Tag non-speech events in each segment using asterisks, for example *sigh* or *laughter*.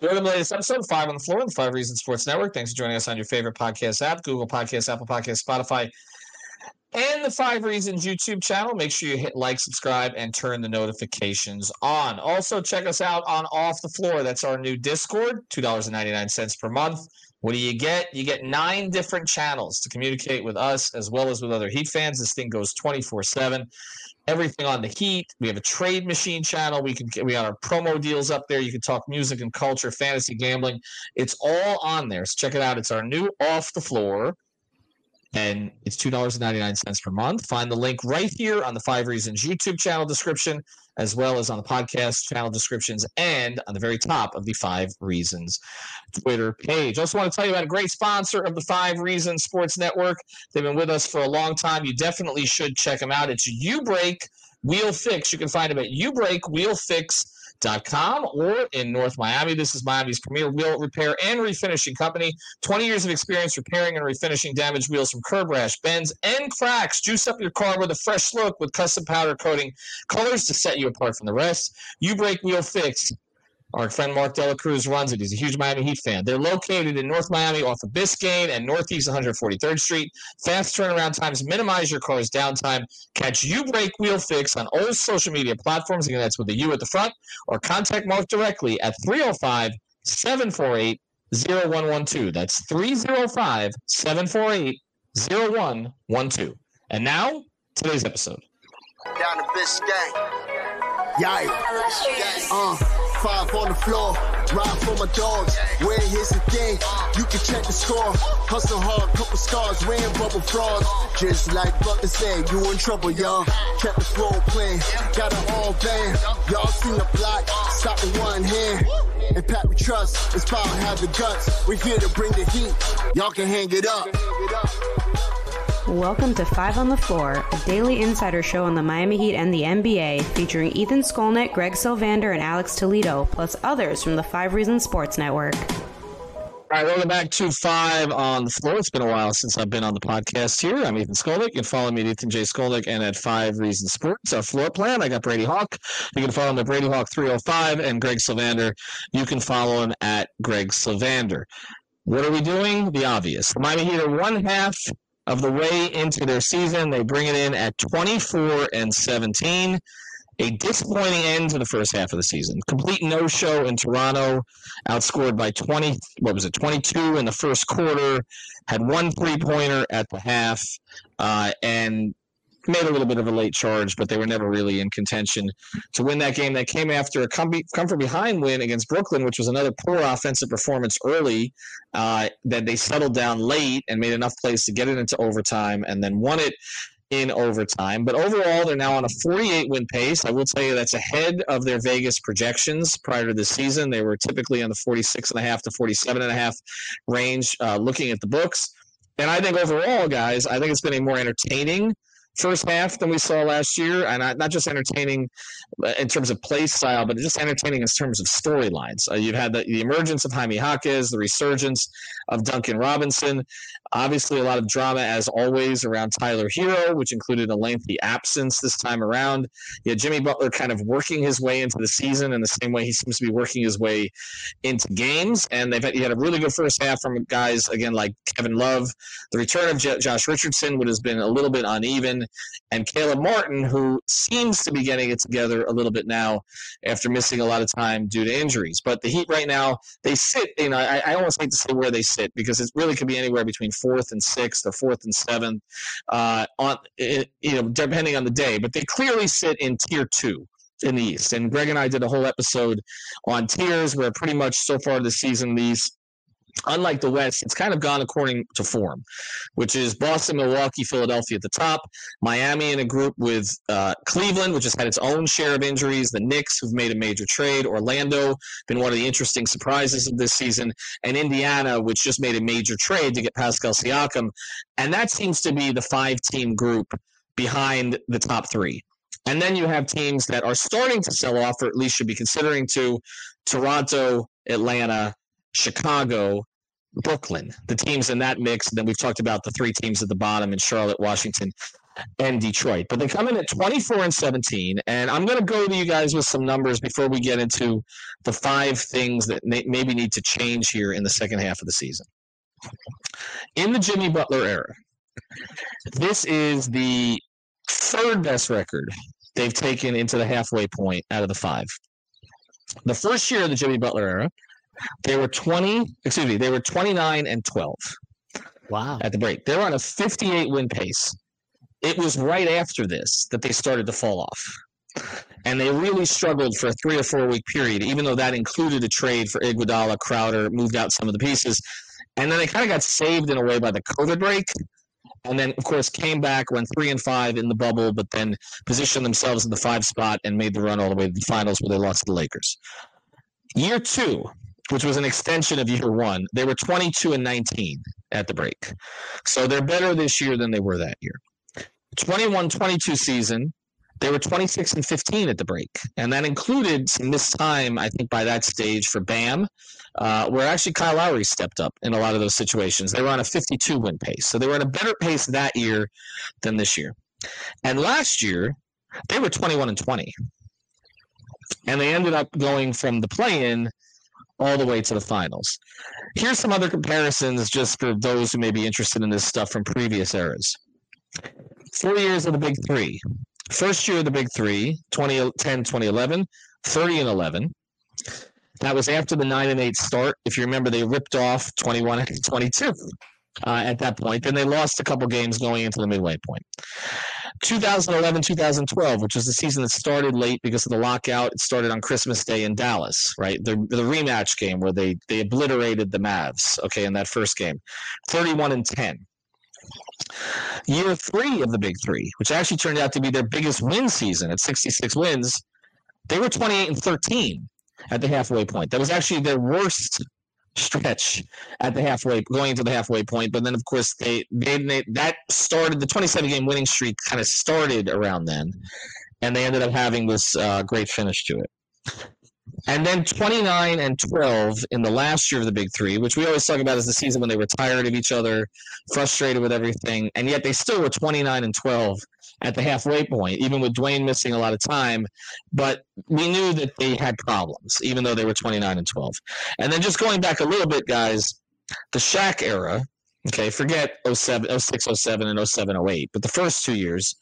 To the latest episode, Five on the Floor, the Five Reasons Sports Network. Thanks for joining us on your favorite podcast app, Google Podcasts, Apple Podcasts, Spotify, and the Five Reasons YouTube channel. Make sure you hit like, subscribe, and turn the notifications on. Also, check us out on Off the Floor. That's our new Discord, $2.99 per month. What do you get? You get nine different channels to communicate with us as well as with other Heat fans. This thing goes 24 7 everything on the Heat. We have a trade machine channel. We can we got our promo deals up there. You can talk music and culture, fantasy gambling. It's all on there. So check it out. It's our new off the floor. And it's $2.99 per month. Find the link right here on the Five Reasons YouTube channel description, as well as on the podcast channel descriptions and on the very top of the Five Reasons Twitter page. I also, want to tell you about a great sponsor of the Five Reasons Sports Network. They've been with us for a long time. You definitely should check them out. It's UBreak Wheel Fix. You can find them at ubreakwheelfix.com or in North Miami. This is Miami's premier wheel repair and refinishing company. 20 years of experience repairing and refinishing damaged wheels from curb rash, bends, and cracks. Juice up your car with a fresh look with custom powder coating colors to set you apart from the rest. UBreak Wheel Fix. Our friend Mark Dela Cruz runs it. He's a huge Miami Heat fan. They're located in North Miami off of Biscayne and Northeast 143rd Street. Fast turnaround times minimize your car's downtime. Catch UBreak Wheel Fix on all social media platforms. Again, that's with the U at the front. Or contact Mark directly at 305 748 0112. That's 305 748 0112. And now, today's episode. Down to Biscayne. Yikes. Uh, five on the floor. Ride for my dogs. Where here's the thing. You can check the score. Hustle hard, couple scars, wearing bubble frogs. Just like Butler said, you in trouble, y'all. Kept the flow playing. Got it all band. Y'all seen the block. Stop with one hand. And Pat we trust. It's power have the guts. We're here to bring the heat. Y'all can hang it up. Welcome to Five on the Floor, a daily insider show on the Miami Heat and the NBA, featuring Ethan Skolnick, Greg Sylvander, and Alex Toledo, plus others from the Five Reasons Sports Network. All right, welcome back to Five on the Floor. It's been a while since I've been on the podcast here. I'm Ethan Skolnick. You can follow me at Ethan J. Skolnick and at Five Reasons Sports. Our floor plan, I got Brady Hawk. You can follow him at Brady Hawk 305 and Greg Sylvander. You can follow him at Greg Sylvander. What are we doing? The obvious. The Miami Heat are one half of the way into their season. They bring it in at 24 and 17. A disappointing end to the first half of the season. Complete no show in Toronto, outscored by 20, what was it, 22 in the first quarter, had one three pointer at the half, uh, and made a little bit of a late charge, but they were never really in contention to win that game. That came after a come, from behind win against Brooklyn, which was another poor offensive performance early. Uh, that they settled down late and made enough plays to get it into overtime, and then won it in overtime. But overall, they're now on a 48 win pace. I will tell you that's ahead of their Vegas projections prior to the season. They were typically on the 46 and a half to 47 and a half range, uh, looking at the books. And I think overall, guys, I think it's been a more entertaining first half than we saw last year, and not just entertaining uh, in terms of play style, but just entertaining in terms of storylines. Uh, you've had the, the, emergence of Jaime Jaquez, the resurgence of Duncan Robinson, obviously a lot of drama as always around Tyler Herro, which included a lengthy absence this time around. You had Jimmy Butler kind of working his way into the season in the same way he seems to be working his way into games, and they've had, you had a really good first half from guys again like Kevin Love, the return of J- Josh Richardson, would has been a little bit uneven and Caleb Martin, who seems to be getting it together a little bit now after missing a lot of time due to injuries. But the Heat right now, they sit, you know, I, I almost hate to say where they sit because it really could be anywhere between fourth and sixth or fourth and seventh, uh, on you know, depending on the day. But they clearly sit in tier two in the East. And Greg and I did a whole episode on tiers where pretty much so far this season, these unlike the West, it's kind of gone according to form, which is Boston, Milwaukee, Philadelphia at the top, Miami in a group with uh, Cleveland, which has had its own share of injuries, the Knicks, who've made a major trade, Orlando, been one of the interesting surprises of this season, and Indiana, which just made a major trade to get Pascal Siakam. And that seems to be the five team group behind the top three. And then you have teams that are starting to sell off, or at least should be considering to Toronto, Atlanta, Chicago, Brooklyn, the teams in that mix. And then we've talked about the three teams at the bottom in Charlotte, Washington, and Detroit. But they come in at 24 and 17. And I'm going to go to you guys with some numbers before we get into the five things that may, maybe need to change here in the second half of the season. In the Jimmy Butler era, this is the third best record they've taken into the halfway point out of the five. The first year of the Jimmy Butler era, they were 20, excuse me, they were 29 and 12. Wow. At the break. They were on a 58 win pace. It was right after this that they started to fall off. And they really struggled for a three or four week period, even though that included a trade for Iguodala, Crowder, moved out some of the pieces. And then they kind of got saved in a way by the COVID break. And then, of course, came back, went three and five in the bubble, but then positioned themselves in the five spot and made the run all the way to the finals where they lost to the Lakers. Year two, which was an extension of year one. They were 22 and 19 at the break. So they're better this year than they were that year. 21 22 season, they were 26 and 15 at the break. And that included some missed time, I think, by that stage for Bam, uh, where actually Kyle Lowry stepped up in a lot of those situations. They were on a 52 win pace. So they were at a better pace that year than this year. And last year, they were 21 and 20. And they ended up going from the play in all the way to the finals. Here's some other comparisons just for those who may be interested in this stuff from previous eras. Four years of the Big Three. First year of the Big Three, 2010, 2011, 30 and 11. That was after the 9 and 8 start. If you remember, they ripped off 21 and 22 uh, at that point. Then they lost a couple games going into the midway point. 2011 2012, which was the season that started late because of the lockout. It started on Christmas Day in Dallas, right? The, the rematch game where they, they obliterated the Mavs, okay, in that first game. 31 and 10. Year three of the Big Three, which actually turned out to be their biggest win season at 66 wins, they were 28 and 13 at the halfway point. That was actually their worst stretch at the halfway going into the halfway point. But then of course they, they, they that started the 27 game winning streak kind of started around then. And they ended up having this uh, great finish to it. And then 29 and 12 in the last year of the big three which we always talk about as the season when they were tired of each other frustrated with everything and yet they still were 29 and 12 at the halfway point, even with Dwayne missing a lot of time. But we knew that they had problems, even though they were 29 and 12. And then just going back a little bit, guys, the Shaq era, okay, forget 07, 06, 07, and 07, 08, but the first two years,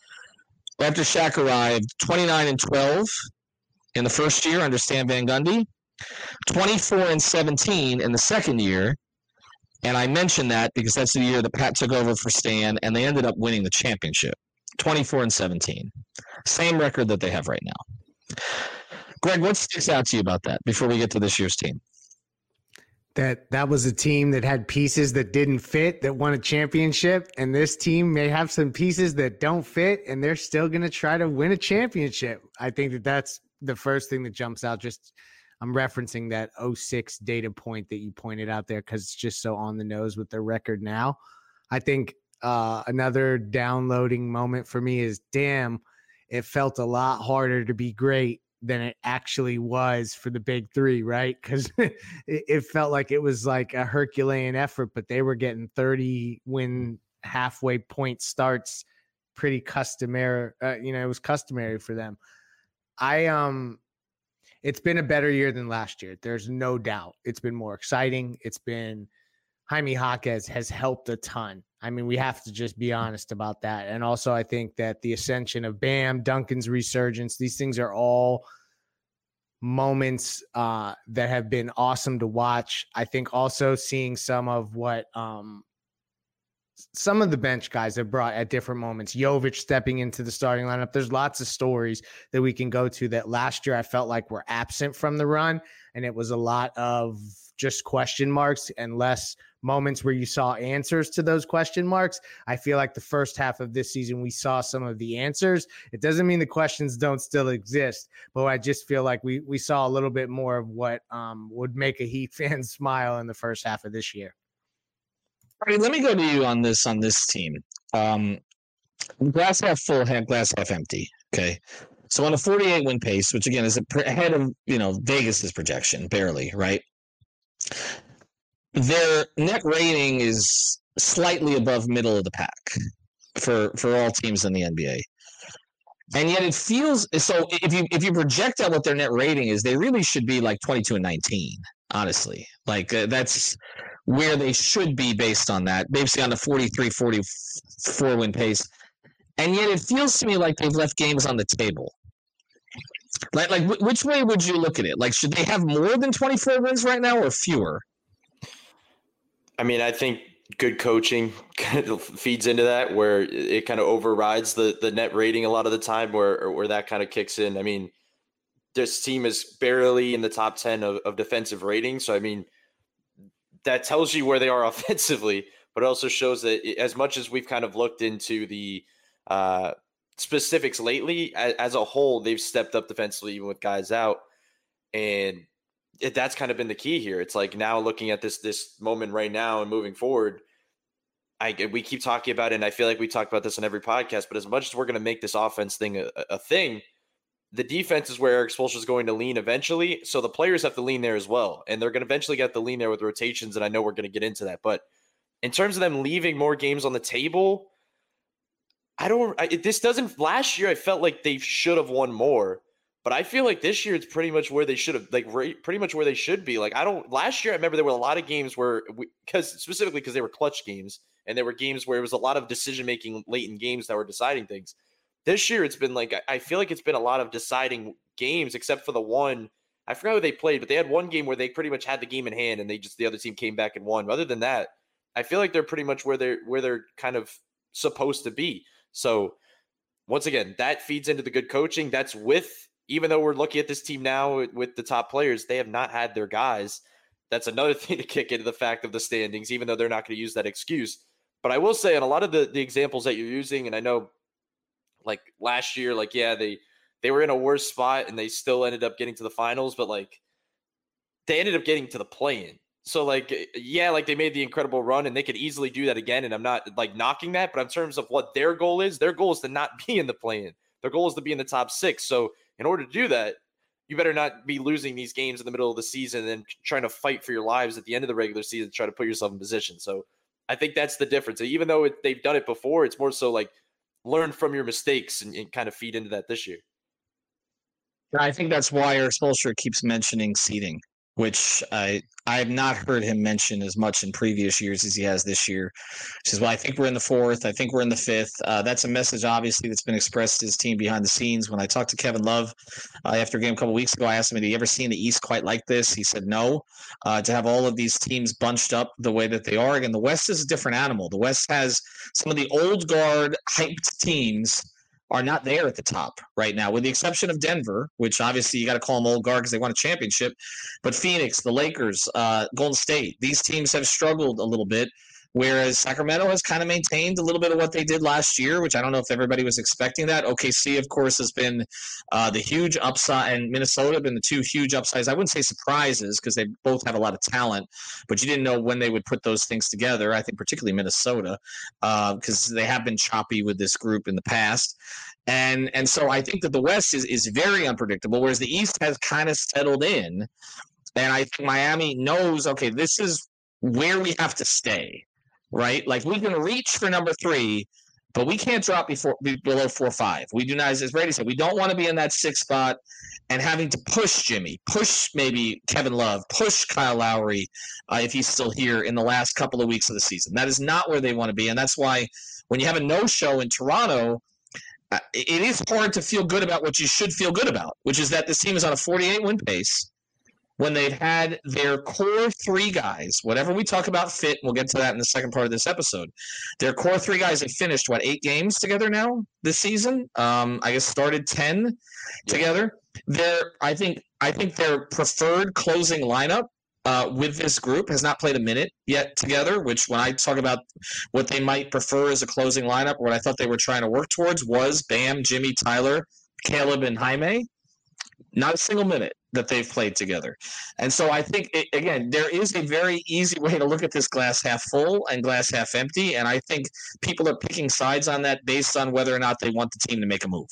after Shaq arrived, 29 and 12 in the first year under Stan Van Gundy, 24 and 17 in the second year. And I mentioned that because that's the year that Pat took over for Stan, and they ended up winning the championship. 24 and 17. Same record that they have right now. Greg, what sticks out to you about that before we get to this year's team? That that was a team that had pieces that didn't fit that won a championship, and this team may have some pieces that don't fit, and they're still going to try to win a championship. I think that that's the first thing that jumps out. Just I'm referencing that 06 data point that you pointed out there because it's just so on the nose with their record now. I think Uh, another downloading moment for me is damn, it felt a lot harder to be great than it actually was for the big three, right? Because *laughs* it, it, felt like it was like a Herculean effort, but they were getting 30 win halfway point starts pretty customary. Uh, you know, it was customary for them. I, um, it's been a better year than last year. There's no doubt. It's been more exciting. It's been Jaime Jaquez has helped a ton. I mean, we have to just be honest about that. And also, I think that the ascension of Bam, Duncan's resurgence, these things are all moments uh, that have been awesome to watch. I think also seeing some of what um, some of the bench guys have brought at different moments. Jovic stepping into the starting lineup. There's lots of stories that we can go to that last year I felt like were absent from the run, and it was a lot of just question marks and less moments where you saw answers to those question marks. I feel like the first half of this season, we saw some of the answers. It doesn't mean the questions don't still exist, but I just feel like we, we saw a little bit more of what um, would make a Heat *laughs* fan smile in the first half of this year. All right, let me go to you on this on this team. Um, glass half full, half glass half empty. Okay. So on a 48 win pace, which again is ahead of you know Vegas's projection, barely, right? Their net rating is slightly above middle of the pack for for all teams in the NBA. And yet it feels so if you if you project out what their net rating is, they really should be like 22 and 19, honestly. Like uh, that's where they should be based on that, basically on the 43 44 win pace. And yet it feels to me like they've left games on the table. Like like which way would you look at it? Like should they have more than 24 wins right now or fewer? I mean, I think good coaching kind of feeds into that where it kind of overrides the the net rating a lot of the time where where that kind of kicks in. I mean, this team is barely in the top 10 of, of defensive rating. So I mean, that tells you where they are *laughs* offensively, but also shows that as much as we've kind of looked into the uh, specifics lately, as, as a whole, they've stepped up defensively even with guys out. And it, that's kind of been the key here. It's like now looking at this this moment right now and moving forward. I we keep talking about it, and I feel like we talk about this on every podcast. But as much as we're going to make this offense thing a, a thing, the defense is where Erik Spoelstra is going to lean eventually. So the players have to lean there as well, and they're going to eventually get the lean there with rotations. And I know we're going to get into that, but in terms of them leaving more games on the table, I don't. I, this doesn't. Last year, I felt like they should have won more. But I feel like this year it's pretty much where they should have, like, right, pretty much where they should be. Like, I don't. Last year, I remember there were a lot of games where, because specifically because they were clutch games, and there were games where it was a lot of decision making late in games that were deciding things. This year, it's been like I feel like it's been a lot of deciding games, except for the one. I forgot who they played, but they had one game where they pretty much had the game in hand, and they just the other team came back and won. Other than that, I feel like they're pretty much where they're where they're kind of supposed to be. So once again, that feeds into the good coaching. That's with even though we're looking at this team now with the top players, they have not had their guys. That's another *laughs* thing to kick into the fact of the standings, even though they're not going to use that excuse. But I will say, on a lot of the, the examples that you're using, and I know like last year, like, yeah, they they were in a worse spot and they still ended up getting to the finals, but like they ended up getting to the play in. So like yeah, like they made the incredible run and they could easily do that again. And I'm not like knocking that, but in terms of what their goal is, their goal is to not *laughs* be in the play in. Their goal is to be in the top six. So in order to do that, you better not be losing these games in the middle of the season and trying to fight for your lives at the end of the regular season to try to put yourself in position. So I think that's the difference. Even though it, they've done it before, it's more so like learn from your mistakes and, and kind of feed into that this year. I think that's why Erik Spoelstra keeps mentioning seeding which I I have not heard him mention as much in previous years as he has this year. He says, "Well, I think we're in the fourth. I think we're in the fifth. Uh, that's a message, obviously, that's been expressed to his team behind the scenes. When I talked to Kevin Love uh, after a game a couple weeks ago, I asked him, "Have you ever seen the East quite like this?" He said, "No." Uh, to have all of these teams bunched up the way that they are, again, the West is a different animal. The West has some of the old guard hyped teams are not there at the top right now, with the exception of Denver, which obviously you got to call them old guard because they won a championship. But Phoenix, the Lakers, uh, Golden State, these teams have struggled a little bit Whereas Sacramento has kind of maintained a little bit of what they did last year, which I don't know if everybody was expecting that. OKC, of course, has been uh, the huge upside, and Minnesota have been the two huge upsides. I wouldn't say surprises because they both have a lot of talent, but you didn't know when they would put those things together. I think particularly Minnesota because uh, they have been choppy with this group in the past. And and so I think that the West is is very unpredictable, whereas the East has kind of settled in. And I think Miami knows, okay, this is where we have to stay right? Like we can reach for number three, but we can't drop before below four five. We do not, as Brady said, we don't want to be in that sixth spot and having to push Jimmy, push maybe Kevin Love, push Kyle Lowry uh, if he's still here in the last couple of weeks of the season. That is not where they want to be, and that's why when you have a no show in Toronto. Uh, it is hard to feel good about what you should feel good about, which is that this team is on a 48 win pace when they've had their core three guys, whatever we talk about fit, we'll get to that in the second part of this episode. Their core three guys have finished what eight games together now this season. Um, I guess started ten yeah. together. Their I think I think their preferred closing lineup uh, with this group has not played a minute yet together. Which when I talk about what they might prefer as a closing lineup, what I thought they were trying to work towards was Bam, Jimmy, Tyler, Caleb, and Jaime. Not a single minute that they've played together. And so I think, it, again, there is a very easy way to look at this glass half full and glass half empty. And I think people are picking sides on that based on whether or not they want the team to make a move.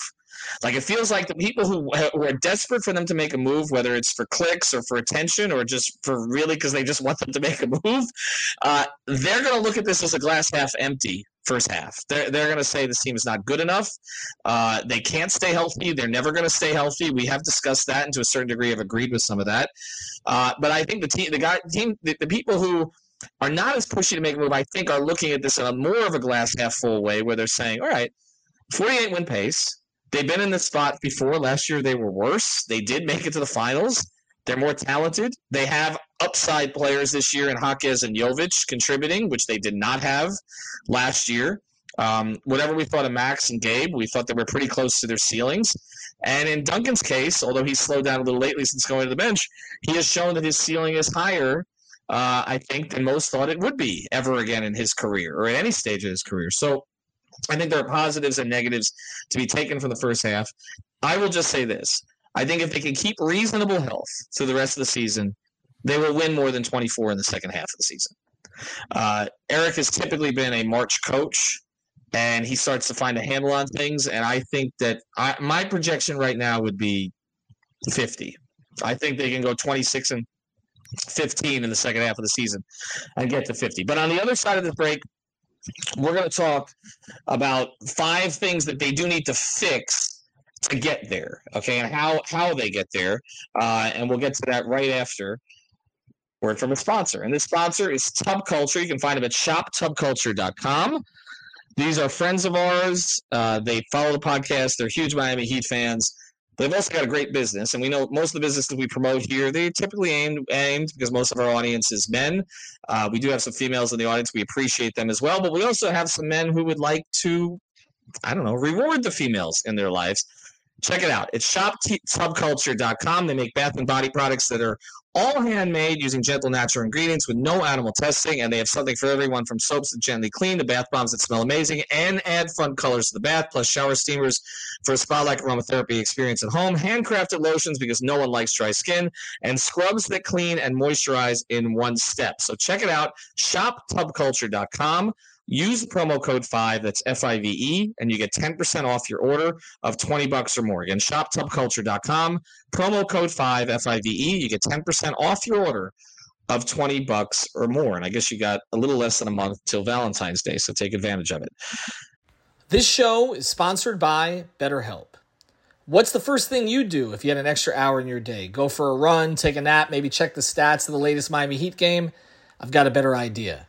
Like it feels like the people who, who are desperate for them to make a move, whether it's for clicks or for attention or just for really because they just want them to make a move, uh, they're going to look at this as a glass half empty first half. They're, they're going to say this team is not good enough. Uh, they can't stay healthy. They're never going to stay healthy. We have discussed that and to a certain degree have agreed with some of that. Uh, but I think the team, the guy, team, the, the people who are not as pushy to make a move, I think, are looking at this in a more of a glass half full way where they're saying, all right, 48 win pace. They've been in this spot before. Last year they were worse. They did make it to the finals. They're more talented. They have upside players this year in Jaquez and Jovic contributing, which they did not have last year. Um, whatever we thought of Max and Gabe, we thought they were pretty close to their ceilings. And in Duncan's case, although he's slowed down a little lately since going to the bench, he has shown that his ceiling is higher, uh, I think, than most thought it would be ever again in his career or at any stage of his career. So I think there are positives and negatives to be taken from the first half. I will just say this I think if they can keep reasonable health through the rest of the season, they will win more than 24 in the second half of the season. Uh, Erik has typically been a March coach, and he starts to find a handle on things. And I think that I, my projection right now would be 50. I think they can go 26 and 15 in the second half of the season and get to 50. But on the other side of the break, we're going to talk about five things that they do need to fix to get there, okay, and how how they get there, uh, and we'll get to that right after. Word from a sponsor, and this sponsor is Tub Culture. You can find them at shoptubculture.com. These are friends of ours. Uh, they follow the podcast. They're huge Miami Heat fans. They've also got a great business, and we know most of the businesses we promote here they typically aimed aimed because most of our audience is men. Uh, we do have some females in the audience. We appreciate them as well, but we also have some men who would like to, I don't know, reward the females in their lives. Check it out. It's shoptubculture.com. They make bath and body products that are all handmade using gentle natural ingredients with no animal testing, and they have something for everyone from soaps that gently clean to bath bombs that smell amazing and add fun colors to the bath, plus shower steamers for a spa-like aromatherapy experience at home, handcrafted lotions because no one likes dry skin, and scrubs that clean and moisturize in one step. So check it out, shoptubculture.com. Use the promo code 5, that's F I V E, and you get 10% off your order of 20 bucks or more. Again, shoptubculture.com, promo code 5, F I V E, you get 10% off your order of 20 bucks or more. And I guess you got a little less than a month till Valentine's Day, so take advantage of it. This show is sponsored by BetterHelp. What's the first thing you do if you had an extra hour in your day? Go for a run, take a nap, maybe check the stats of the latest Miami Heat game? I've got a better idea.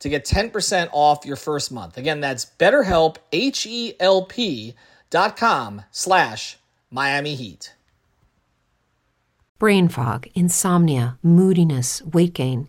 to get 10% off your first month. Again, that's betterhelp, H-E-L-P dot com slash Miami Heat. Brain fog, insomnia, moodiness, weight gain.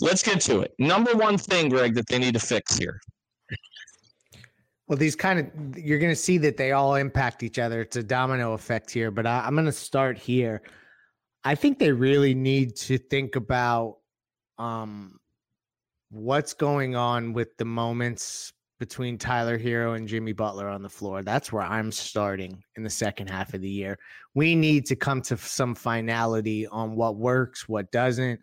Let's get to it. Number one thing, Greg, that they need to fix here. Well, these kind of you're going to see that they all impact each other. It's a domino effect here, but I, I'm going to start here. I think they really need to think about um, what's going on with the moments between Tyler Herro and Jimmy Butler on the floor. That's where I'm starting in the second half of the year. We need to come to some finality on what works, what doesn't.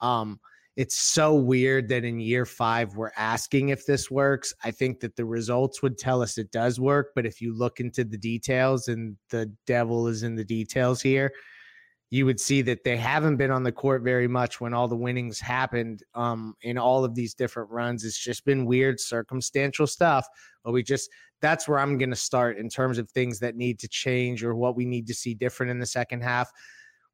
Um, it's so weird that in year five we're asking if this works. I think that the results would tell us it does work, but if you look into the details and the devil is in the details here, you would see that they haven't been on the court very much when all the winnings happened um, in all of these different runs. It's just been weird circumstantial stuff. But we just that's where I'm going to start in terms of things that need to change or what we need to see different in the second half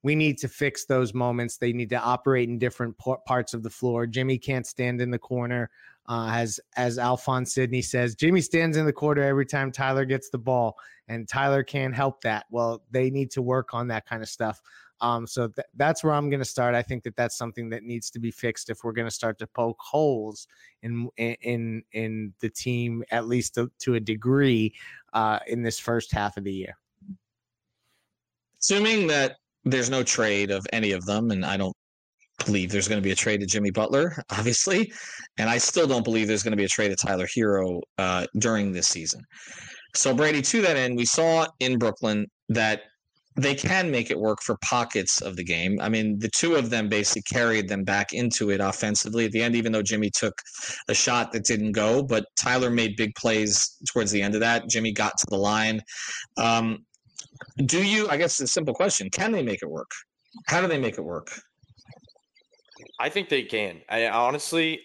we need to fix those moments. They need to operate in different parts of the floor. Jimmy can't stand in the corner. Uh, as as Alphonse Sidney says, Jimmy stands in the corner every time Tyler gets the ball, and Tyler can't help that. Well, they need to work on that kind of stuff. Um, so th- that's where I'm going to start. I think that that's something that needs to be fixed if we're going to start to poke holes in in in the team, at least to, to a degree, uh, in this first half of the year. Assuming that there's no trade of any of them, and I don't believe there's going to be a trade to Jimmy Butler, *laughs* obviously, and I still don't believe there's going to be a trade to Tyler Herro uh, during this season. So Brady, to that end, we saw in Brooklyn that they can make it work for pockets of the game. I mean, the two of them basically carried them back into it offensively at the end, even though Jimmy took a shot that didn't go. But Tyler made big plays towards the end of that. Jimmy got to the line. Um, do you? I guess it's a simple question. Can they make it work? How do they make it work? I think they can. I honestly,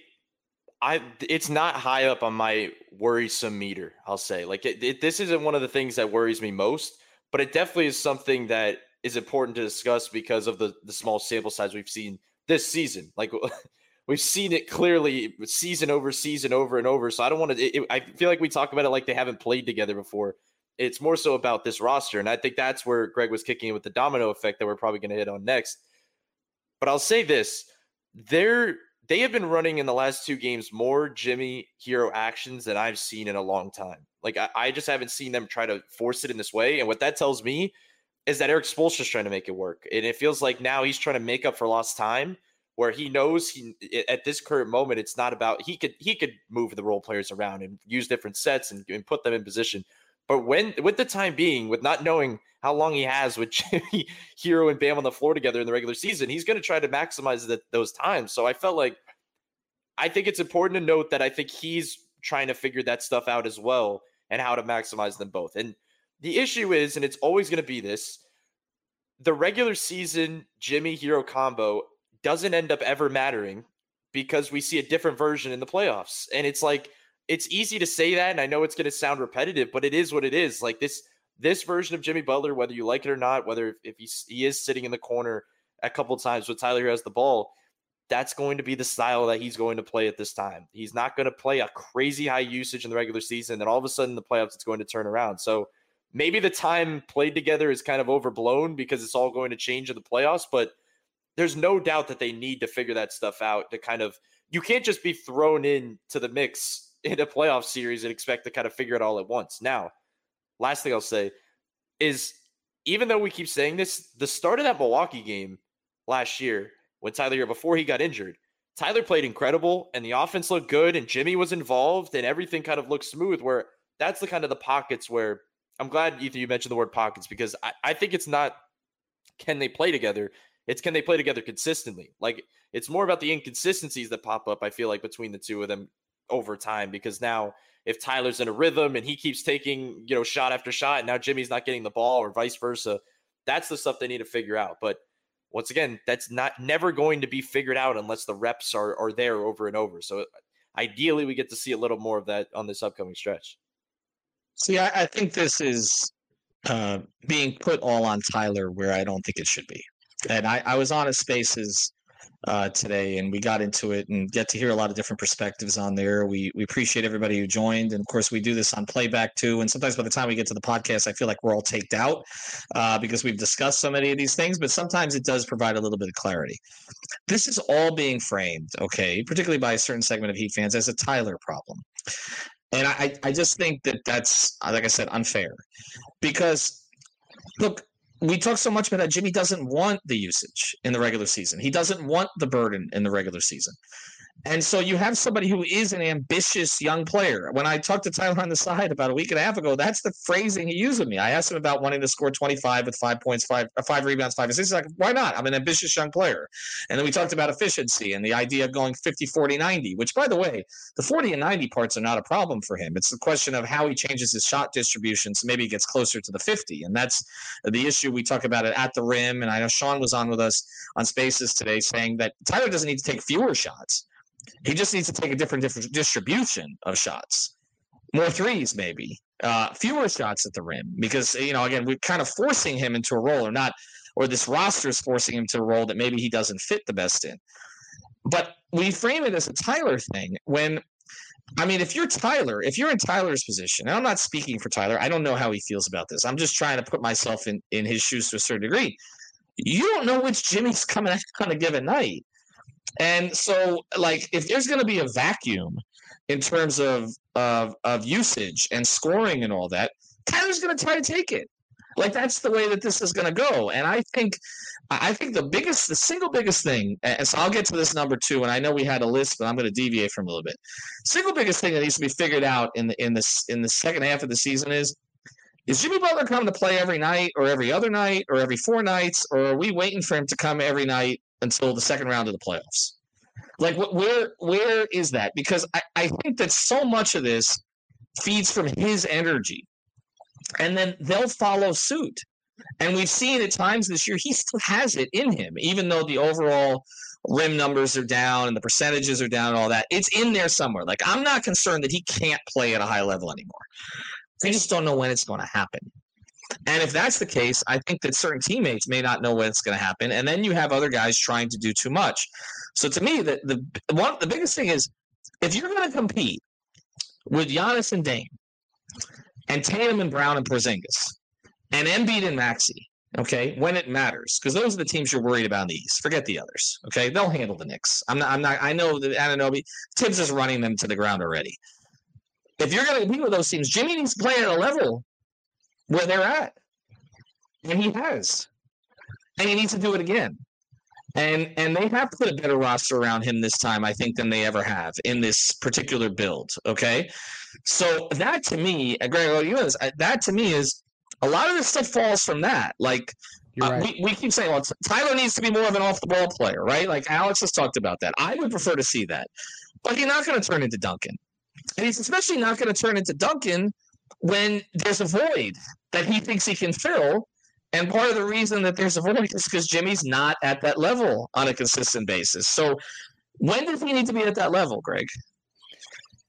I it's not high up on my worrisome meter. I'll say like it, it, this isn't one of the things that worries me most, but it definitely is something that is important to discuss because of the the small sample size we've seen this season. Like *laughs* we've seen it clearly season over season over and over. So I don't want to. I feel like we talk about it like they haven't played together before. It's more so about this roster. And I think that's where Greg was kicking in with the domino effect that we're probably going to hit on next. But I'll say this they're they have been running in the last two games more Jimmy Herro actions than I've seen in a long time. Like I, I just haven't seen them try to force it in this way. And what that tells me is that Erik Spoelstra is trying to make it work. And it feels like now he's trying to make up for lost time where he knows he at this current moment it's not about he could he could move the role players around and use different sets and, and put them in position but when, with the time being, with not knowing how long he has with *laughs* Jimmy, Herro, and Bam on the floor together in the regular season, he's going to try to maximize the, those times. So I felt like I think it's important to note that I think he's trying to figure that stuff out as well and how to maximize them both. And the issue is, and it's always going to be this the regular season Jimmy Herro combo doesn't end up ever mattering because we see a different version in the playoffs. And it's like, it's easy to say that, and I know it's going to sound repetitive, but it is what it is. Like this this version of Jimmy Butler, whether you like it or not, whether if he's, he is sitting in the corner a couple times with Tyler who has the ball, that's going to be the style that he's going to play at this time. He's not going to play a crazy high usage in the regular season. and all of a sudden, the playoffs, it's going to turn around. So maybe the time played together is kind of overblown because it's all going to change in the playoffs. But there's no doubt that they need to figure that stuff out to kind of. You can't just be thrown in to the mix in a playoff series and expect to kind of figure it all at once. Now, last thing I'll say, is even though we keep saying this, the start of that Milwaukee game last year when Tyler before he got injured, Tyler played incredible and the offense looked good and Jimmy was involved and everything kind of looked smooth. Where that's the kind of the pockets where I'm glad Ethan you mentioned the word pockets because I, I think it's not can they play together. It's can they play together consistently. Like it's more about the inconsistencies that pop up. I feel like between the two of them over time because now if Tyler's in a rhythm and he keeps taking, you know, shot after shot, and now Jimmy's not getting the ball or vice versa, that's the stuff they need to figure out. But once again, that's not never going to be figured out unless the reps are are there over and over. So ideally, we get to see a little more of that on this upcoming stretch. See, I, I think this is uh, being put all on Tyler where I don't think it should be. And I, I was on a spaces uh, today, and we got into it and get to hear a lot of different perspectives on there. We we appreciate everybody who joined, and of course, we do this on playback too. And sometimes by the time we get to the podcast, I feel like we're all taked out uh, because we've discussed so many of these things. But sometimes it does provide a little bit of clarity. This is all being framed, okay, particularly by a certain segment of Heat fans, as a Tyler problem. And I, I just think that that's, like I said, unfair because look, we talk so much about that Jimmy doesn't want the usage in the regular season. He doesn't want the burden in the regular season. And so you have somebody who is an ambitious young player. When I talked to Tyler on the side about a week and a half ago, that's the phrasing he used with me. I asked him about wanting to score 25 with five points, five uh, five rebounds, five assists. He's like, why not? I'm an ambitious young player. And then we talked about efficiency and the idea of going 50, 40, 90, which by the way, the 40 and 90 parts are not a problem for him. It's the question of how he changes his shot distribution so maybe he gets closer to the 50. And that's the issue we talk about it at the rim. And I know Sean was on with us on Spaces today saying that Tyler doesn't need to take fewer shots. He just needs to take a different different distribution of shots, more threes maybe, uh, fewer shots at the rim because you know again we're kind of forcing him into a role or not, or this roster is forcing him to a role that maybe he doesn't fit the best in. But we frame it as a Tyler thing when. I mean, if you're Tyler, if you're in Tyler's position, and I'm not speaking for Tyler, I don't know how he feels about this. I'm just trying to put myself in, in his shoes to a certain degree. You don't know which Jimmy's coming out on a given night. And so, like, if there's going to be a vacuum in terms of, of of usage and scoring and all that, Tyler's going to try to take it. Like that's the way that this is going to go. And I think, I think the biggest, the single biggest thing, and so I'll get to this number two. And I know we had a list, but I'm going to deviate from a little bit. Single biggest thing that needs to be figured out in the in this in the second half of the season is is Jimmy Butler coming to play every night or every other night or every four nights, or are we waiting for him to come every night until the second round of the playoffs? Like, where where is that? Because I, I think that so much of this feeds from his energy, and then they'll follow suit. And we've seen at times this year he still has it in him, even though the overall rim numbers are down and the percentages are down and all that. It's in there somewhere. Like I'm not concerned that he can't play at a high level anymore. I just don't know when it's going to happen. And if that's the case, I think that certain teammates may not know when it's going to happen, and then you have other guys trying to do too much. So to me, the the one the biggest thing is if you're going to compete with Giannis and Dame, and Tatum and Brown and Porzingis, and Embiid and Maxey, okay, when it matters, because those are the teams you're worried about in the East. Forget the others, okay? They'll handle the Knicks. I'm not. I'm not. I know that Anunoby Thibs is running them to the ground already. If you're going to compete with those teams, Jimmy needs to play at a level where they're at. And he has. And he needs to do it again. And and they have put a better roster around him this time, I think, than they ever have in this particular build. Okay. So that to me, uh, Greg, you know this, that to me is a lot of this stuff falls from that. Like uh, right. we, we keep saying, well, Tyler needs to be more of an off the ball player, right? Like Alex has talked about that. I would prefer to see that. But he's not going to turn into Duncan. And he's especially not going to turn into Duncan when there's a void that he thinks he can fill. And part of the reason that there's a void is because Jimmy's not at that level on a consistent basis. So when does he need to be at that level, Greg?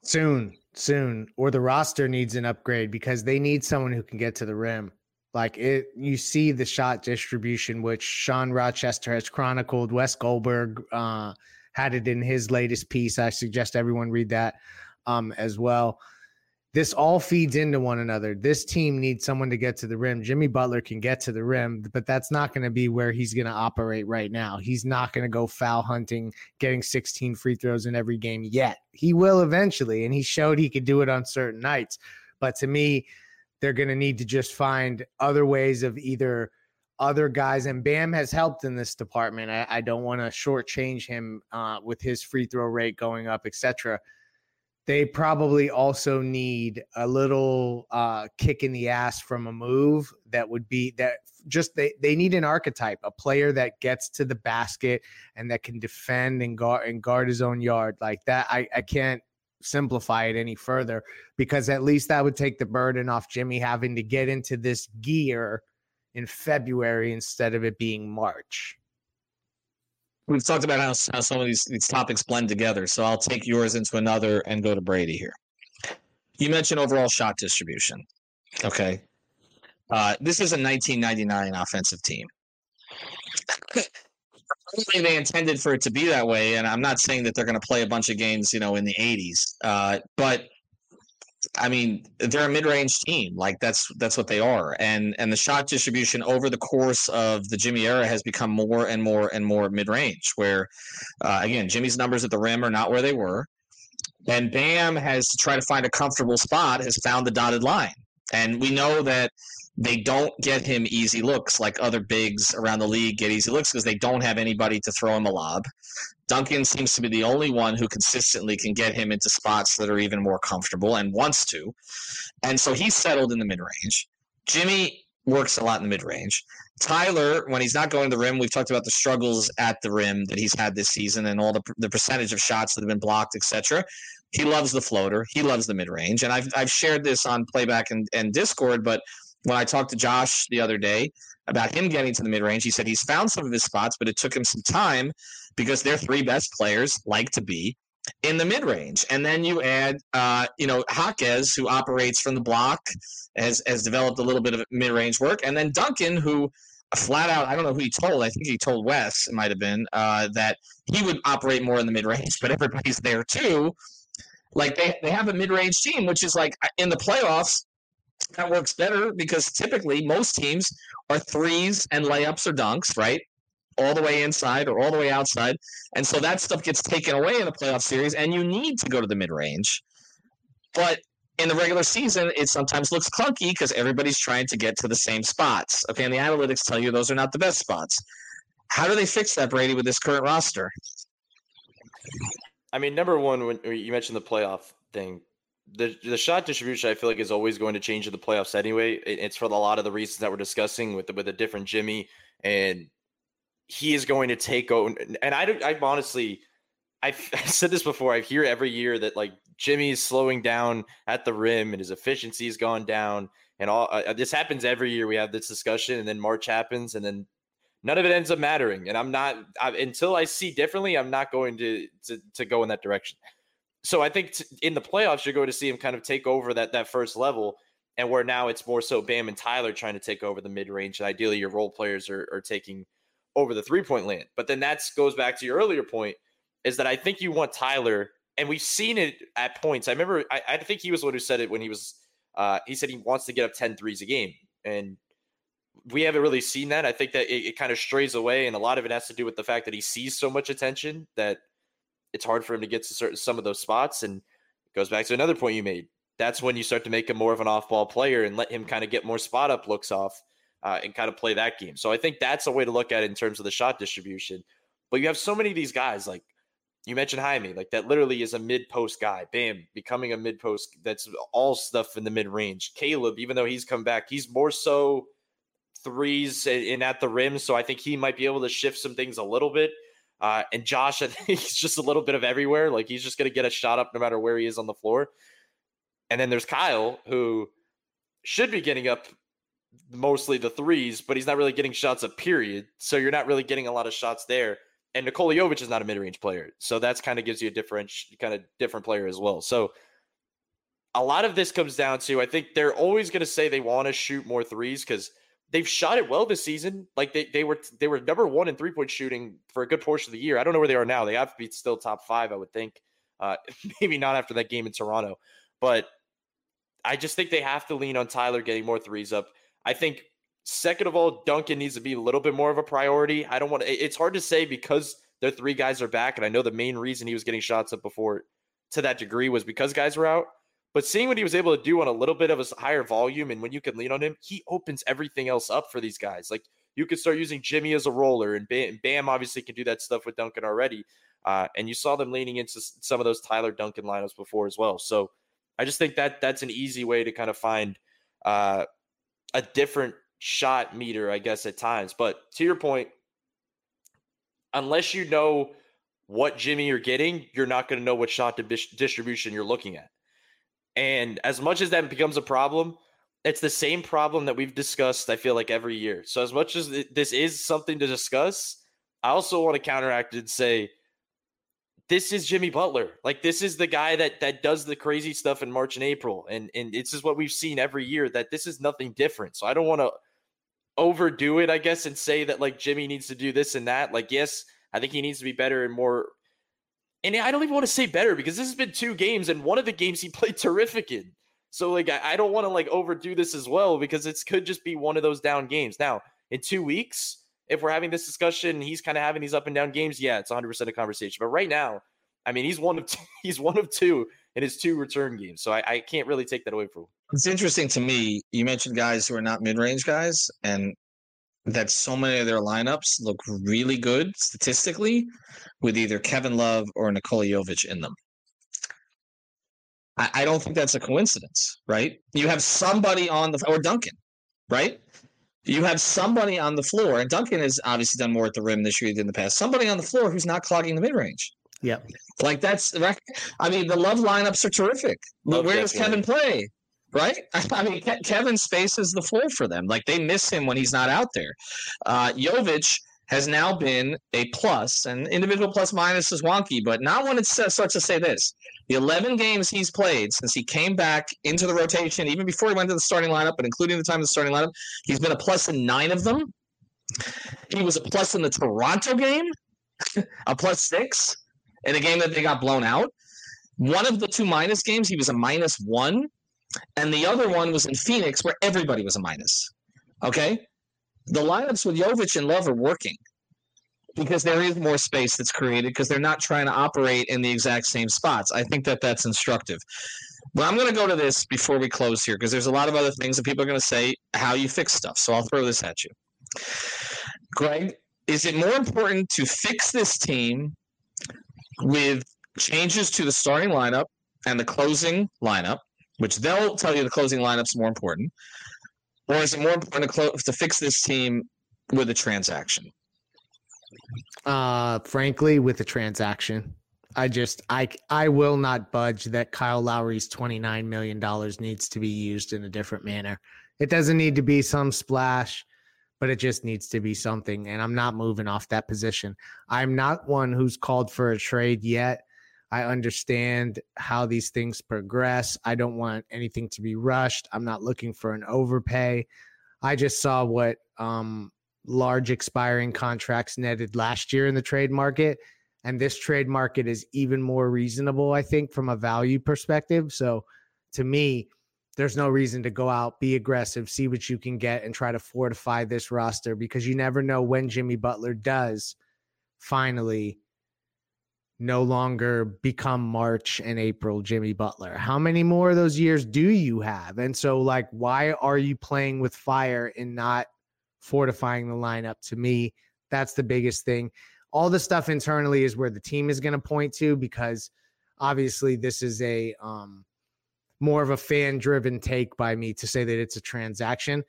Soon, soon. Or the roster needs an upgrade because they need someone who can get to the rim. Like it, you see the shot distribution, which Sean Rochester has chronicled. Wes Goldberg uh, had it in his latest piece. I suggest everyone read that um, as well this all feeds into one another. This team needs someone to get to the rim. Jimmy Butler can get to the rim, but that's not going to be where he's going to operate right now. He's not going to go foul hunting, getting 16 free throws in every game yet. He will eventually, and he showed he could do it on certain nights. But to me, they're going to need to just find other ways of either other guys, and Bam has helped in this department. I, I don't want to shortchange him uh, with his free throw rate going up, etc. They probably also need a little uh, kick in the ass from a move that would be that just they they need an archetype, a player that gets to the basket and that can defend and guard and guard his own yard like that. I I can't simplify it any further because at least that would take the burden off Jimmy having to get into this gear in February instead of it being March. We've talked about how, how some of these, these topics blend together. So I'll take yours into another and go to Brady here. You mentioned overall shot distribution. Okay. Uh, this is a 1999 offensive team. they intended for it to be that way, and I'm not saying that they're going to play a bunch of games, you know, in the 80s. Uh, but I mean, they're a mid-range team. Like that's that's what they are. And and the shot distribution over the course of the Jimmy era has become more and more and more mid-range. Where uh, again, Jimmy's numbers at the rim are not where they were, and Bam has to try to find a comfortable spot. Has found the dotted line, and we know that they don't get him easy looks like other bigs around the league get easy looks because they don't have anybody to throw him a lob. Duncan seems to be the only one who consistently can get him into spots that are even more comfortable and wants to. And so he's settled in the mid range. Jimmy works a lot in the mid range. Tyler, when he's not going to the rim, we've talked about the struggles at the rim that he's had this season and all the, the percentage of shots that have been blocked, etc. He loves the floater. He loves the mid range. And I've, I've shared this on playback and, and Discord, but when I talked to Josh the other day about him getting to the mid range, he said he's found some of his spots, but it took him some time because their three best players like to be in the mid range. And then you add, uh, you know, Jaquez, who operates from the block, has, has developed a little bit of mid range work. And then Duncan, who flat out, I don't know who he told, I think he told Wes, it might have been, uh, that he would operate more in the mid range, but everybody's there too. Like they, they have a mid range team, which is like in the playoffs, that works better because typically most teams are threes and layups or dunks, right? All the way inside or all the way outside. And so that stuff gets taken away in the playoff series, and you need to go to the mid range. But in the regular season, it sometimes looks clunky because everybody's trying to get to the same spots. Okay, and the analytics tell you those are not the best spots. How do they fix that, Brady, with this current roster? I mean, number one, when you mentioned the playoff thing, the the shot distribution I feel like is always going to change in the playoffs anyway. it's for a lot of the reasons that we're discussing with the, with a different Jimmy, and he is going to take over. And I I honestly, I've, *laughs* I've said this before. I hear every year that like Jimmy is slowing down at the rim and his efficiency has gone down, and all uh, this happens every year. We have this discussion, and then March happens, and then none of it ends up mattering. And I'm not I, until I see differently. I'm not going to to, to go in that direction so I think t- in the playoffs, you're going to see him kind of take over that that first level, and where now it's more so Bam and Tyler trying to take over the mid range, and ideally your role players are, are taking over the three point land. But then that goes back to your earlier point, is that I think you want Tyler, and we've seen it at points. I remember I, I think he was the one who said it when he was uh, he said he wants to get up 10 threes a game, and we haven't really seen that. I think that it, it kind of strays away, and a lot of it has to do with the fact that he sees so much attention that it's hard for him to get to certain some of those spots. And it goes back to another point you made. That's when you start to make him more of an off-ball player and let him kind of get more spot up looks off uh, and kind of play that game. So I think that's a way to look at it in terms of the shot distribution. But you have so many of these guys like you mentioned Jaime, like that literally is a mid post guy. Bam, becoming a mid post that's all stuff in the mid range. Caleb, even though he's come back, he's more so threes and at the rim. So I think he might be able to shift some things a little bit. Uh, and Josh, I think *laughs* he's just a little bit of everywhere. Like he's just going to get a shot up no matter where he is on the floor. And then there's Kyle, who should be getting up mostly the threes, but he's not really getting shots up, period. So you're not really getting a lot of shots there. And Nikola Jovic is not a mid range player. So that's kind of gives you a different, kind of different player as well. So a lot of this comes down to I think they're always going to say they want to shoot more threes because they've shot it well this season. Like they they were they were number one in three point shooting for a good portion of the year. I don't know where they are now. They have to be still top five, I would think. Uh, *laughs* maybe not after that game in Toronto, but I just think they have to lean on Tyler getting more threes up. I think second of all, Duncan needs to be a little bit more of a priority. I don't want to. It's hard to say because their three guys are back, and I know the main reason he was getting shots up before to that degree was because guys were out. But seeing what he was able to do on a little bit of a higher volume and when you can lean on him, he opens everything else up for these guys. Like you could start using Jimmy as a roller, and Bam, Bam obviously can do that stuff with Duncan already. Uh, and you saw them leaning into some of those Tyler Duncan lineups before as well. So I just think that that's an easy way to kind of find uh, a different shot meter, I guess, at times. But to your point, unless you know what Jimmy you're getting, you're not going to know what shot distribution you're looking at. And as much as that becomes a problem, it's the same problem that we've discussed, I feel like, every year. So, as much as this is something to discuss, I also want to counteract and say, this is Jimmy Butler. Like this is the guy that that does the crazy stuff in March and April. And and this is what we've seen every year that this is nothing different. So I don't want to overdo it, I guess, and say that like Jimmy needs to do this and that. Like, yes, I think he needs to be better and more. And I don't even want to say better because this has been two games, and one of the games he played terrific in. So like I, I don't want to like overdo this as well because it could just be one of those down games. Now, in two weeks, if we're having this discussion, he's kind of having these up and down games. Yeah, it's 100 percent a conversation. But right now, I mean, he's one of *laughs* he's one of two in his two return games, so I, I can't really take that away from him. It's interesting to me. You mentioned guys who are not mid range guys, and that so many of their lineups look really good statistically with either Kevin Love or Nikola Jovic in them. I, I don't think that's a coincidence, right? You have somebody on the or Duncan, right? You have somebody on the floor, and Duncan has obviously done more at the rim this year than in the past. Somebody on the floor who's not clogging the mid range. Yep. Like that's I mean, the love lineups are terrific. Love Where does Kevin play? Right? *laughs* I mean, Ke- Kevin spaces the floor for them. Like they miss him when he's not out there. Uh, Jovic has now been a plus, and individual plus minus is wonky, but not when it starts to say this. The 11 games he's played since he came back into the rotation, even before he went to the starting lineup, but including the time of the starting lineup, he's been a plus in nine of them. He was a plus in the Toronto game, *laughs* a plus six in a game that they got blown out. One of the two minus games, he was a minus one, and the other one was in Phoenix, where everybody was a minus. Okay, the lineups with Jovic and Love are working because there is more space that's created because they're not trying to operate in the exact same spots. I think that that's instructive. But I'm going to go to this before we close here because there's a lot of other things that people are going to say how you fix stuff. So I'll throw this at you. Greg, is it more important to fix this team with changes to the starting lineup and the closing lineup, which they'll tell you the closing lineup's more important, or is it more important to, clo- to fix this team with a transaction? Uh, frankly, with a transaction, I just I I will not budge that Kyle Lowry's twenty nine million dollars needs to be used in a different manner. It doesn't need to be some splash but it just needs to be something. And I'm not moving off that position. I'm not one who's called for a trade yet. I understand how these things progress. I don't want anything to be rushed. I'm not looking for an overpay. I just saw what um, large expiring contracts netted last year in the trade market. And this trade market is even more reasonable, I think, from a value perspective. So to me, there's no reason to go out, be aggressive, see what you can get, and try to fortify this roster because you never know when Jimmy Butler does finally no longer become March and April Jimmy Butler. How many more of those years do you have? And so, like, why are you playing with fire and not fortifying the lineup? To me, that's the biggest thing. All the stuff internally is where the team is going to point to because obviously this is a um more of a fan driven take by me to say that it's a transaction.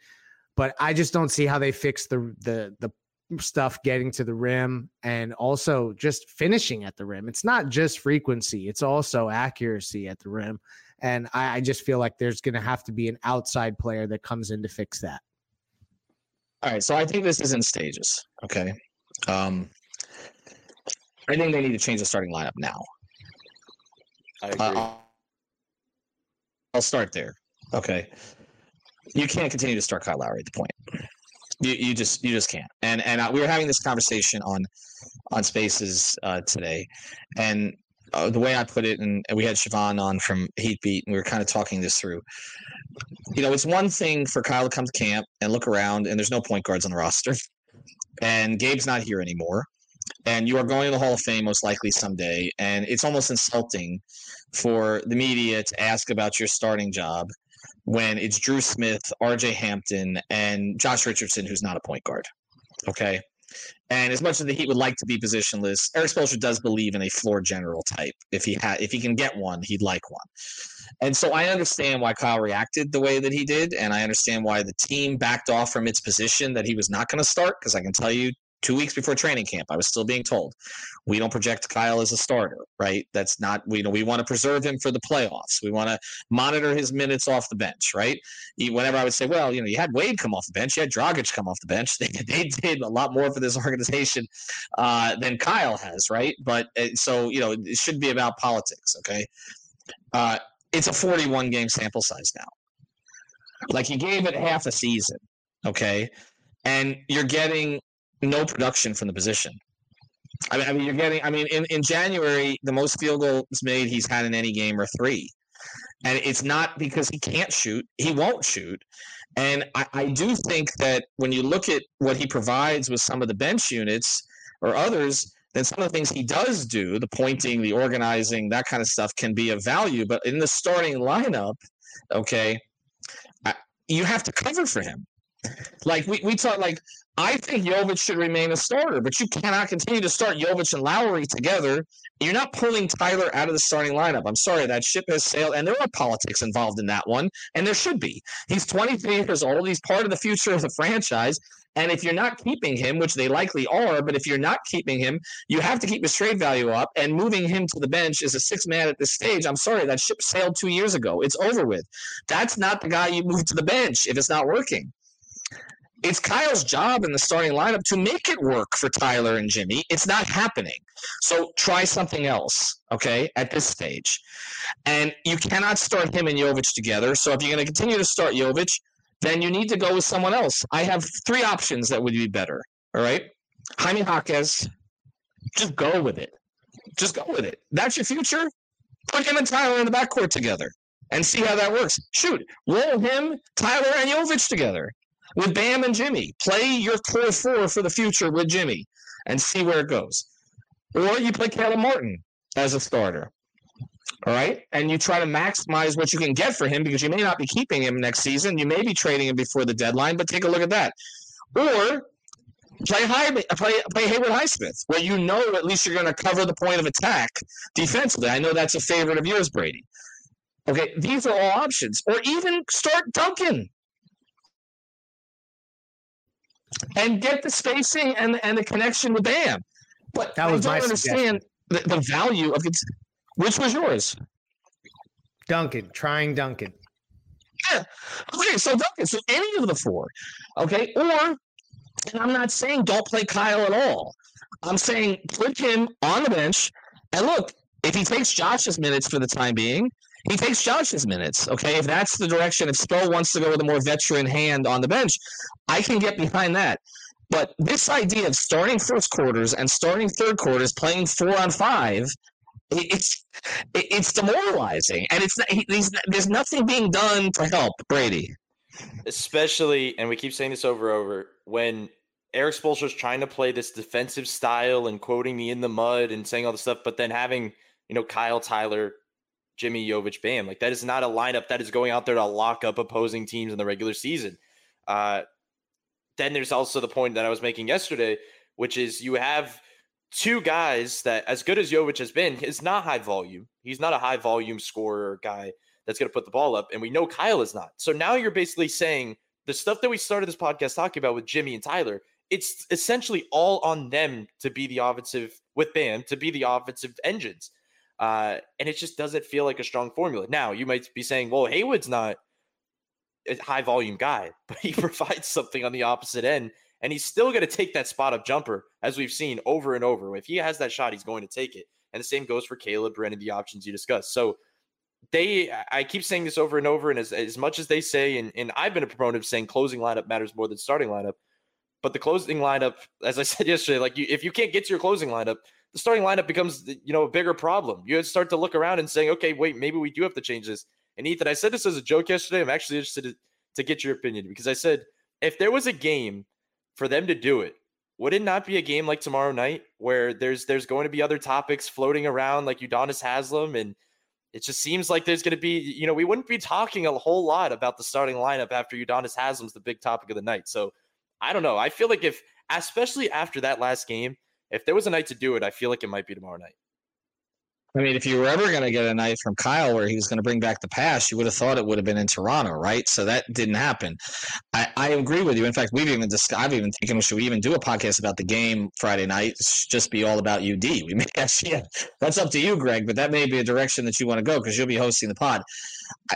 But I just don't see how they fix the the the stuff getting to the rim and also just finishing at the rim. It's not just frequency, it's also accuracy at the rim. And I, I just feel like there's going to have to be an outside player that comes in to fix that. All right. So I think this is in stages. Okay. Um, I think they need to change the starting lineup now. I agree. Uh, I'll start there. Okay. You can't continue to start Kyle Lowry at the point. You, you just you just can't. And and we were having this conversation on on Spaces uh, today, and uh, the way I put it, and, and we had Siobhan on from Heatbeat, and we were kind of talking this through. You know, it's one thing for Kyle to come to camp and look around, and there's no point guards on the roster, and Gabe's not here anymore. and you are going to the Hall of Fame most likely someday. And it's almost insulting for the media to ask about your starting job when it's Dru Smith, RJ Hampton, and Josh Richardson, who's not a point guard. Okay. And as much as the Heat would like to be positionless, Erik Spoelstra does believe in a floor general type. If he had, if he can get one, he'd like one. And so I understand why Kyle reacted the way that he did, and I understand why the team backed off from its position that he was not going to start. Because I can tell you, two weeks before training camp, I was still being told we don't project Kyle as a starter, right? That's not we you know we want to preserve him for the playoffs. We want to monitor his minutes off the bench, right? He, whenever I would say, well, you know, you had Wade come off the bench, you had Dragic come off the bench. *laughs* They, they did a lot more for this organization uh, than Kyle has, right? But uh, so you know, it should be about politics, okay? Uh, it's a 41 game sample size now. Like he gave it half a season, okay? And you're getting no production from the position. I mean, I mean, you're getting. I mean, in, in January, the most field goals made he's had in any game are three, and it's not because he can't shoot; he won't shoot. And I, I do think that when you look at what he provides with some of the bench units or others, then some of the things he does do, the pointing, the organizing, that kind of stuff, can be of value. But in the starting lineup, okay, you have to cover for him. Like we, we talk like I think Jovic should remain a starter, but you cannot continue to start Jovic and Lowry together. You're not pulling Tyler out of the starting lineup. I'm sorry, that ship has sailed, and there are politics involved in that one, and there should be. He's 23 years old. He's part of the future of the franchise. And if you're not keeping him, which they likely are, but if you're not keeping him, you have to keep his trade value up. And moving him to the bench is a six man at this stage, I'm sorry, that ship sailed two years ago. It's over with. That's not the guy you move to the bench if it's not working it's Kyle's job in the starting lineup to make it work for Tyler and Jimmy. It's not happening. So try something else, okay, at this stage. And you cannot start him and Jovic together. So if you're going to continue to start Jovic, then you need to go with someone else. I have three options that would be better, all right? Jaime Jaquez, just go with it. Just go with it. That's your future. Put him and Tyler in the backcourt together and see how that works. Shoot, roll him, Tyler, and Jovic together with Bam and Jimmy. Play your core four for the future with Jimmy and see where it goes. Or you play Caleb Martin as a starter. All right. And you try to maximize what you can get for him because you may not be keeping him next season. You may be trading him before the deadline, but take a look at that. Or play high, play play Haywood Highsmith, where you know at least you're going to cover the point of attack defensively. I know that's a favorite of yours, Brady. Okay, these are all options. Or even start Duncan and get the spacing and and the connection with Bam. But that was I don't understand the, the, value of it. Which was yours? Duncan, trying Duncan. Yeah. Okay, so Duncan, so any of the four. Okay. Or and I'm not saying don't play Kyle at all. I'm saying put him on the bench. And look, if he takes Josh's minutes for the time being, he takes Josh's minutes. Okay, if that's the direction, if Spo wants to go with a more veteran hand on the bench, I can get behind that. But this idea of starting first quarters and starting third quarters, playing four on five, it's it's demoralizing, and it's there's nothing being done to help Brady. Especially, and we keep saying this over and over when Erik Spoelstra is trying to play this defensive style and quoting me in the mud and saying all this stuff, but then having you know Kyle Tyler Jimmy Jovic Bam. Like that is not a lineup that is going out there to lock up opposing teams in the regular season. Uh, then there's also the point that I was making yesterday, which is you have two guys that, as good as Jovic has been, is not high volume. He's not a high volume scorer guy that's going to put the ball up, and we know Kyle is not. So now you're basically saying the stuff that we started this podcast talking about with Jimmy and Tyler. It's essentially all on them to be the offensive with Bam to be the offensive engines. Uh, and it just doesn't feel like a strong formula. Now, you might be saying, well, Haywood's not a high volume guy, *laughs* but he *laughs* provides something on the opposite end. And he's still going to take that spot up jumper, as we've seen over and over. If he has that shot, he's going to take it. And the same goes for Caleb, Brennan, the options you discussed. So they, I keep saying this over and over. And as, as much as they say, and, and I've been a proponent of saying closing lineup matters more than starting lineup, but the closing lineup, as I *laughs* said yesterday, like you, if you can't get to your closing lineup, the starting lineup becomes you know a bigger problem. You start to look around and saying, okay, wait, maybe we do have to change this. And Ethan, I said this as a joke yesterday. I'm actually interested to, to get your opinion because I said if there was a game for them to do it would it not be a game like tomorrow night where there's there's going to be other topics floating around like Udonis Haslem and it just seems like there's going to be, you know, we wouldn't be talking a whole lot about the starting lineup after Udonis Haslem's the big topic of the night. So I don't know. I feel like if, especially after that last game, if there was a night to do it, I feel like it might be tomorrow night. I mean, if you were ever going to get a night from Kyle where he was going to bring back the pass, you would have thought it would have been in Toronto, right? So that didn't happen. I, I agree with you. In fact, we've even discussed, I've even thinking, should we even do a podcast about the game Friday night? just be all about UD. We may actually, *laughs* that's up to you, Greg, but that may be a direction that you want to go because you'll be hosting the pod.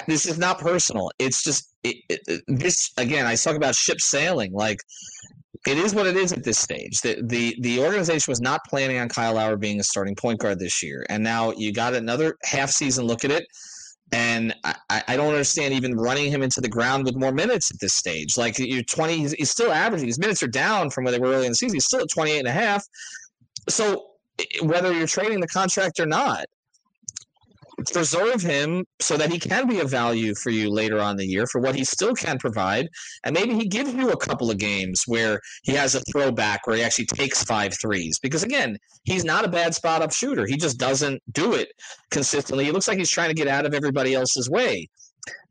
This is not personal. It's just, it, it, this, again, I talk about ship sailing. Like, it is what it is at this stage. The, the the organization was not planning on Kyle Lowry being a starting point guard this year, and now you got another half season look at it. And I, I don't understand even running him into the ground with more minutes at this stage. Like you're 20, he's, he's still averaging. His minutes are down from where they were early in the season. He's still at 28 and a half. So whether you're trading the contract or not, preserve him so that he can be a value for you later on the year for what he still can provide. And maybe he gives you a couple of games where he has a throwback where he actually takes five threes. Because again, he's not a bad spot up shooter. He just doesn't do it consistently. It looks like he's trying to get out of everybody else's way.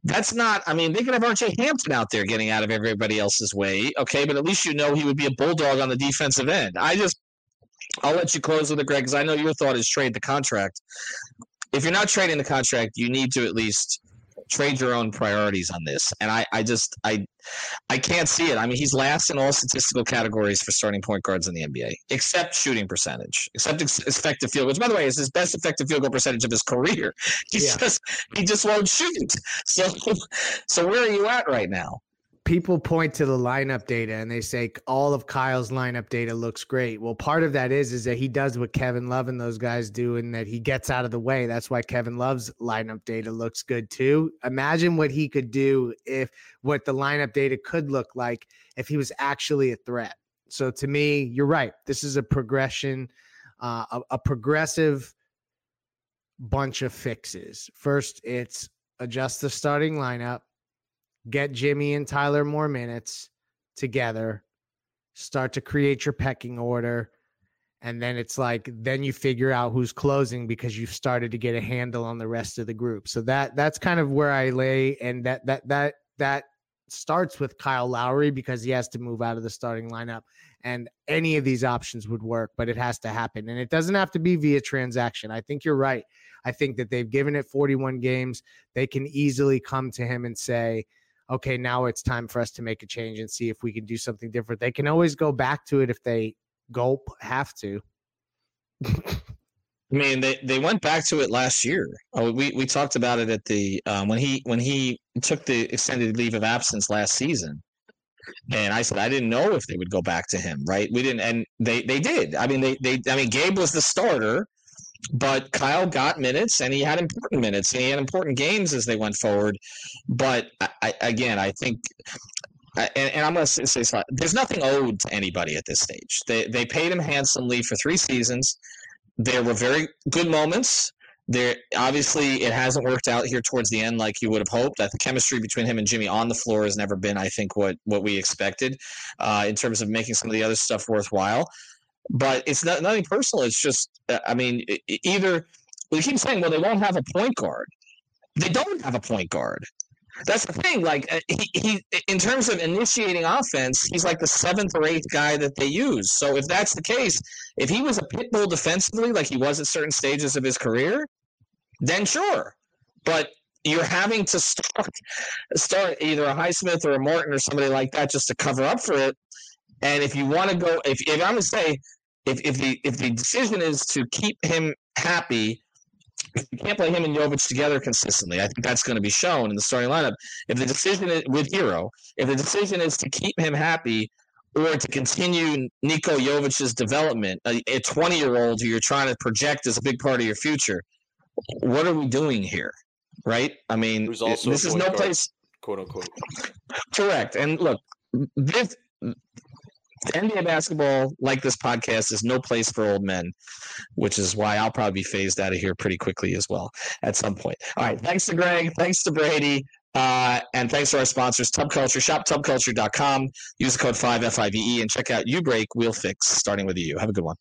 That's not, I mean, they could have RJ Hampton out there getting out of everybody else's way, okay, but at least you know he would be a bulldog on the defensive end. I just, I'll let you close with it, Greg, because I know your thought is trade the contract if you're not trading the contract, you need to at least trade your own priorities on this. And I, I just I I can't see it. I mean, he's last in all statistical categories for starting point guards in the NBA, except shooting percentage, except effective field goals. Which by the way, is his best effective field goal percentage of his career. *laughs* He yeah. just he just won't shoot. So *laughs* so where are you at right now? People point to the lineup data and they say all of Kyle's lineup data looks great. Well, part of that is is that he does what Kevin Love and those guys do and that he gets out of the way. That's why Kevin Love's lineup data looks good too. Imagine what he could do if what the lineup data could look like if he was actually a threat. So to me, you're right. This is a progression, uh, a, a progressive bunch of fixes. First, it's adjust the starting lineup get Jimmy and Tyler more minutes together, start to create your pecking order. And then it's like, then you figure out who's closing because you've started to get a handle on the rest of the group. So that that's kind of where I lay. And that that that that starts with Kyle Lowry because he has to move out of the starting lineup. And any of these options would work, but it has to happen. And it doesn't have to be via transaction. I think you're right. I think that they've given it 41 games. They can easily come to him and say, okay, now it's time for us to make a change and see if we can do something different. They can always go back to it if they gulp have to. *laughs* I mean, they, they went back to it last year. Oh, we we talked about it at the um, when he when he took the extended leave of absence last season, and I said I didn't know if they would go back to him. Right? We didn't, and they they did. I mean, they they I mean, Gabe was the starter, but Kyle got minutes and he had important minutes and he had important games as they went forward. But I, again, I think, and, and I'm going to say, say there's nothing owed to anybody at this stage. They, they paid him handsomely for three seasons. There were very good moments. There obviously it hasn't worked out here towards the end like you would have hoped. That the chemistry between him and Jimmy on the floor has never been, I think, what what we expected uh, in terms of making some of the other stuff worthwhile but it's not nothing personal. It's just, uh, I mean, either we keep saying, well, they won't have a point guard. They don't have a point guard. That's the thing. Like uh, he, he, in terms of initiating offense, he's like the seventh or eighth guy that they use. So if that's the case, if he was a pit bull defensively, like he was at certain stages of his career, then sure. But you're having to start start either a Highsmith or a Martin or somebody like that just to cover up for it. And if you want to go, if, if I'm going to say, if, if the if the decision is to keep him happy, you can't play him and Jovic together consistently. I think that's going to be shown in the starting lineup. If the decision is with Herro, if the decision is to keep him happy or to continue Niko Jovic's development, a 20 year old who you're trying to project as a big part of your future, what are we doing here? Right? I mean, this is no place, quote unquote. Correct. And look, this NBA basketball, like this podcast, is no place for old men, which is why I'll probably be phased out of here pretty quickly as well at some point. All right. Thanks to Greg. Thanks to Brady. Uh, and thanks to our sponsors, Tub Culture. Shop tubculture.com. Use the code 5FIVE and check out UBreak Wheel Fix, starting with you. Have a good one.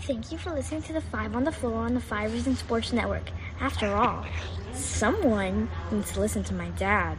Thank you for listening to the Five on the Floor on the Five Reasons Sports Network. After all, someone needs to listen to my dad.